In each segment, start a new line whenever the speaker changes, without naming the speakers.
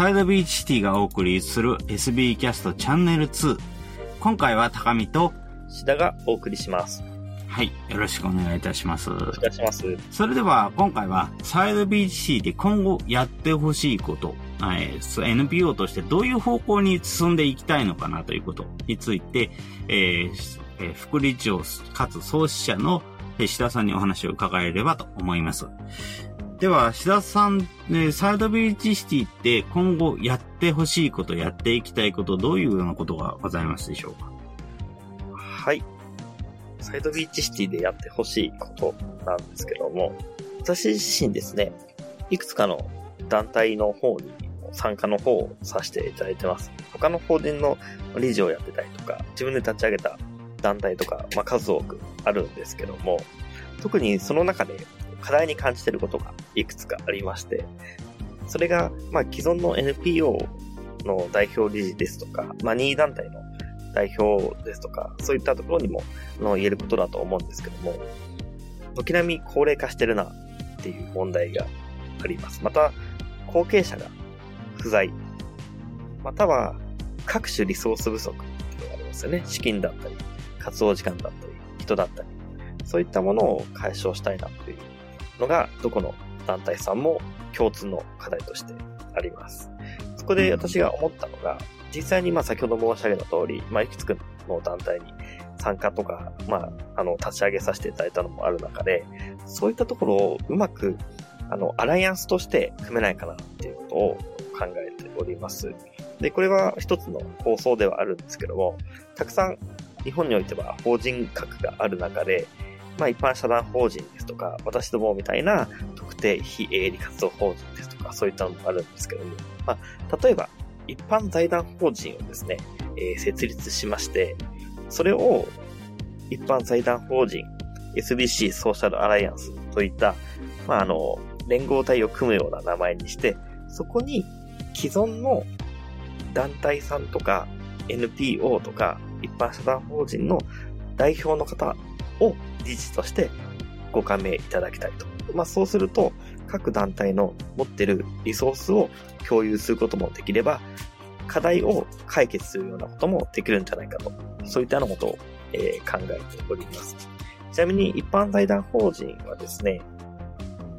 サイドビーチシティがお送りする SB キャストチャンネル2。今回は高見と
志田がお送りします。
はい、よろしくお願いいたします。
お願いします。
それでは今回はサイドビーチシティで今後やってほしいこと、えー NPO としてどういう方向に進んでいきたいのかなということについて、えーえー副理事長かつ創始者のえー志田さんにお話を伺えればと思います。では、志田さん、えーサイドビーチシティって今後やってほしいこと、やっていきたいこと、どういうようなことがございますでしょうか？
はい。サイドビーチシティでやってほしいことなんですけども、私自身ですね、いくつかの団体の方に参加の方をさせていただいてます。他の法人の理事をやってたりとか、自分で立ち上げた団体とか、まあ、数多くあるんですけども、特にその中で課題に感じてることがいくつかありまして、それが、まあ、既存の NPO の代表理事ですとか、まあ、任意団体の代表ですとか、そういったところにもの言えることだと思うんですけども、軒並み高齢化してるなっていう問題があります。また、後継者が不在、または各種リソース不足っていうのがありますよね。資金だったり、活動時間だったり、人だったり、そういったものを解消したいなっていうのが、どこの団体さんも共通の課題としてあります。そこで私が思ったのが、実際にまあ先ほど申し上げた通り、まあいくつかの団体に参加とか、まあ、あの、立ち上げさせていただいたのもある中で、そういったところをうまく、あの、アライアンスとして組めないかなっていうことを考えております。で、これは一つの構想ではあるんですけども、たくさん日本においては法人格がある中で、まあ一般社団法人ですとか、私どもみたいな特定非営利活動法人ですとか、そういったのもあるんですけども、まあ、例えば一般財団法人をですね、えー設立しまして、それを一般財団法人 SBC ソーシャルアライアンスといった、まあ、あの、連合体を組むような名前にして、そこに既存の団体さんとか NPO とか一般社団法人の代表の方を理事としてご加盟いただきたいと。まあそうすると各団体の持ってるリソースを共有することもできれば課題を解決するようなこともできるんじゃないかと。そういったようなことを、えー考えております。ちなみに一般財団法人はですね、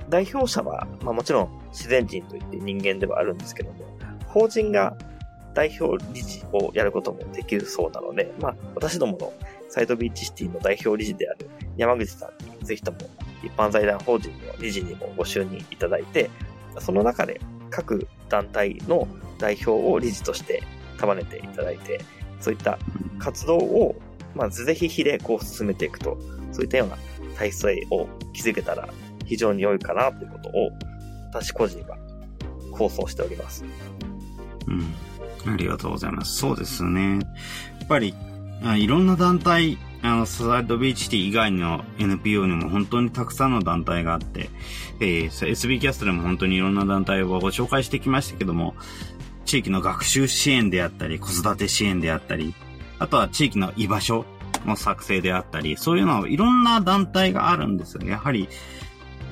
代表者は、まあもちろん自然人といって人間ではあるんですけども、法人が代表理事をやることもできるそうなので、まあ私どものサイドビーチシティの代表理事である山口さんにぜひとも一般財団法人の理事にもご就任いただいて、その中で各団体の代表を理事として束ねていただいて、そういった活動を、まあ、ぜひひでこう進めていくと、そういったような体制を築けたら非常に良いかなということを、私個人は構想しております。
うん。ありがとうございます。そうですね。やっぱり、いろんな団体、あの、サザイドビーチティ以外の NPO にも本当にたくさんの団体があって、えー、SB キャストでも本当にいろんな団体をご紹介してきましたけども、地域の学習支援であったり、子育て支援であったり、あとは地域の居場所の作成であったり、そういうのはいろんな団体があるんですよ。ねやはり、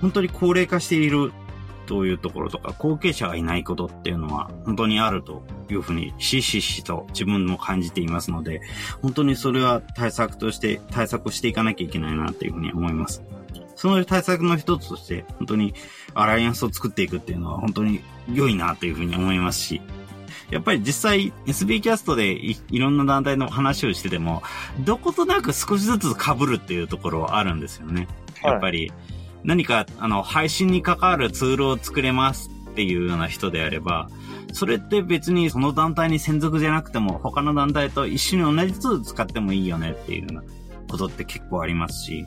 本当に高齢化しているというところとか、後継者がいないことっていうのは本当にあるというふうに、しししと自分も感じていますので、本当にそれは対策として、対策していかなきゃいけないなっていうふうに思います。その対策の一つとして、本当にアライアンスを作っていくっていうのは本当に良いなというふうに思いますし、やっぱり実際 SB キャストでいいろんな団体の話をしてても、どことなく少しずつ被るっていうところはあるんですよね。やっぱり、何か、あの、配信に関わるツールを作れますっていうような人であれば、それって別にその団体に専属じゃなくても、他の団体と一緒に同じツール使ってもいいよねっていうようなことって結構ありますし、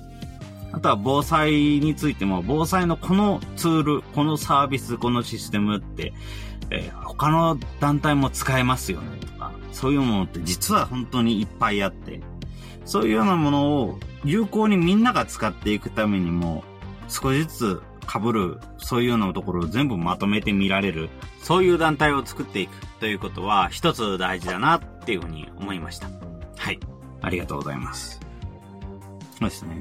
あとは防災についても、防災のこのツール、このサービス、このシステムって、えー他の団体も使えますよねとか、そういうものって実は本当にいっぱいあって、そういうようなものを有効にみんなが使っていくためにも、少しずつ被る、そういうようなところを全部まとめて見られる、そういう団体を作っていくということは一つ大事だなっていうふうに思いました。はい。ありがとうございます。そうですね。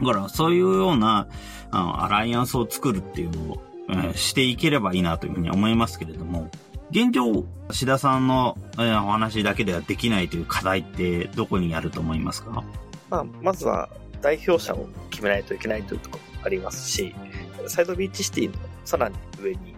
だから、そういうような、あの、アライアンスを作るっていうのを、えーしていければいいなというふうに思いますけれども、現状、志田さんの、えー、お話だけではできないという課題ってどこにあると思いますか？
まあ、まずは代表者を決めないといけないというところありますし、サイドビーチシティのさらに上に、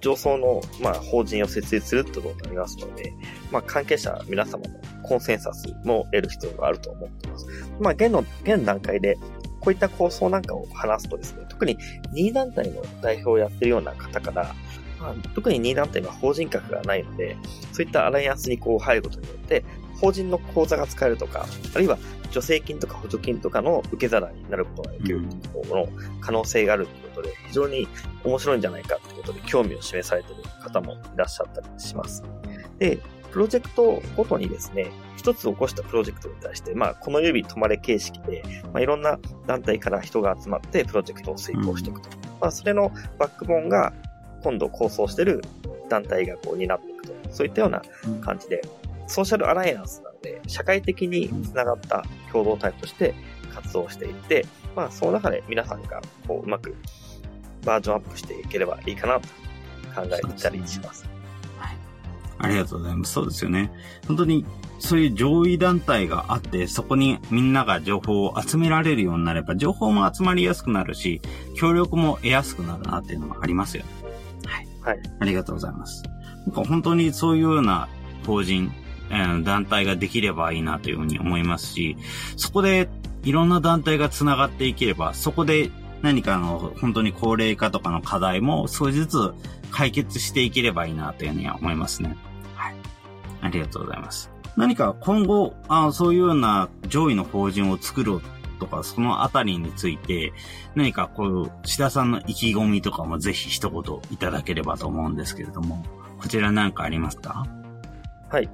上層の、まあ、法人を設立するってことになりますので、まあ、関係者皆様のコンセンサスも得る必要があると思っています。まあ、現の、現段階で、こういった構想なんかを話すとですね、特に2団体の代表をやってるような方から、まあ、特に2団体は法人格がないので、そういったアライアンスにこう入ることによって、法人の口座が使えるとか、あるいは助成金とか補助金とかの受け皿になることができるというの可能性があるということで、非常に面白いんじゃないかということで興味を示されている方もいらっしゃったりします。で、プロジェクトごとにですね、一つ起こしたプロジェクトに対して、まあ、この指止まれ形式で、まあ、いろんな団体から人が集まってプロジェクトを遂行していくと。うん、まあ、それのバックボーンが、今度構想している団体がこう担っていくと。そういったような感じで、ソーシャルアライアンスなので、社会的に繋がった共同体として活動していって、まあ、その中で皆さんがこう、うまくバージョンアップしていければいいかなと考えたりします。
ありがとうございます。そうですよね。本当に、そういう上位団体があって、そこにみんなが情報を集められるようになれば、情報も集まりやすくなるし、協力も得やすくなるなっていうのもありますよね。はい。はい。ありがとうございます。なんか本当にそういうような法人、えー、団体ができればいいなというふうに思いますし、そこでいろんな団体が繋がっていければ、そこで何かの本当に高齢化とかの課題も少しずつ解決していければいいなというふうには思いますね。はい。ありがとうございます。何か今後、あそういうような上位の法人を作ろうとか、そのあたりについて、何かこう、志田さんの意気込みとかもぜひ一言いただければと思うんですけれども、こちら何かありますか？
はい。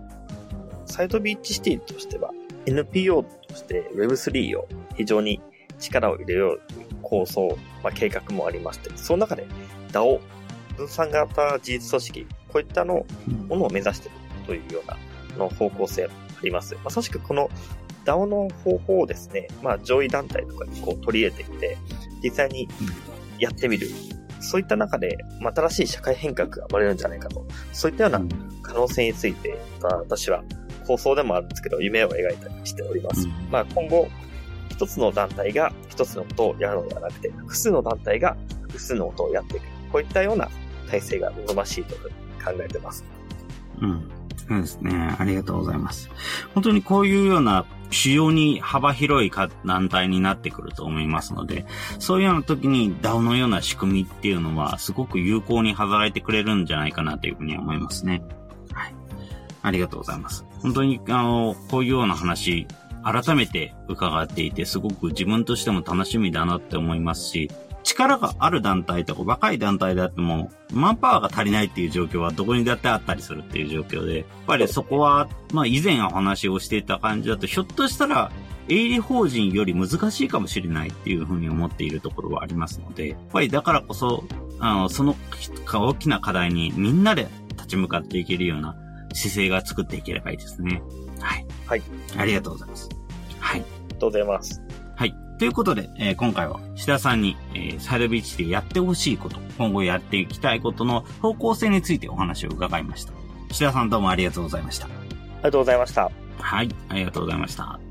サイドビーチシティとしては、NPO として Web3 を非常に力を入れようという構想、まあ、計画もありまして、その中で DAO 分散型自立組織、こういったのものを目指しているというようなの方向性あります。まさしくこの DAO の方法をですね、まあ上位団体とかにこう取り入れてみて、実際にやってみる。そういった中で、まあ、新しい社会変革が生まれるんじゃないかと。そういったような可能性について、まあ、私は構想でもあるんですけど、夢を描いたりしております。まあ今後、一つの団体が一つのことをやるのではなくて、複数の団体が複数のことをやっていく。こういったような体制が望ましいと考えてます。
うん。そうですね。ありがとうございます。本当にこういうような主要に幅広い団体になってくると思いますので、そういうような時に DAO のような仕組みっていうのはすごく有効に働いてくれるんじゃないかなというふうに思いますね。ありがとうございます。本当に、あの、こういうような話、改めて伺っていて、すごく自分としても楽しみだなって思いますし、力がある団体とか若い団体であっても、マンパワーが足りないっていう状況はどこにだってあったりするっていう状況で、やっぱりそこは、まあ以前お話をしていた感じだと、ひょっとしたら、営利法人より難しいかもしれないっていうふうに思っているところはありますので、やっぱりだからこそ、あの、その大きな課題にみんなで立ち向かっていけるような姿勢が作っていければいいですね。はい。
はい。
ありがとうございます。はい。あ
りがとうございます。
はい。ということで、えー、今回は、志田さんに、えー、サイドビーチでやってほしいこと、今後やっていきたいことの方向性についてお話を伺いました。志田さんどうもありがとうございました。あ
りがとうございました。
はい、ありがとうございました。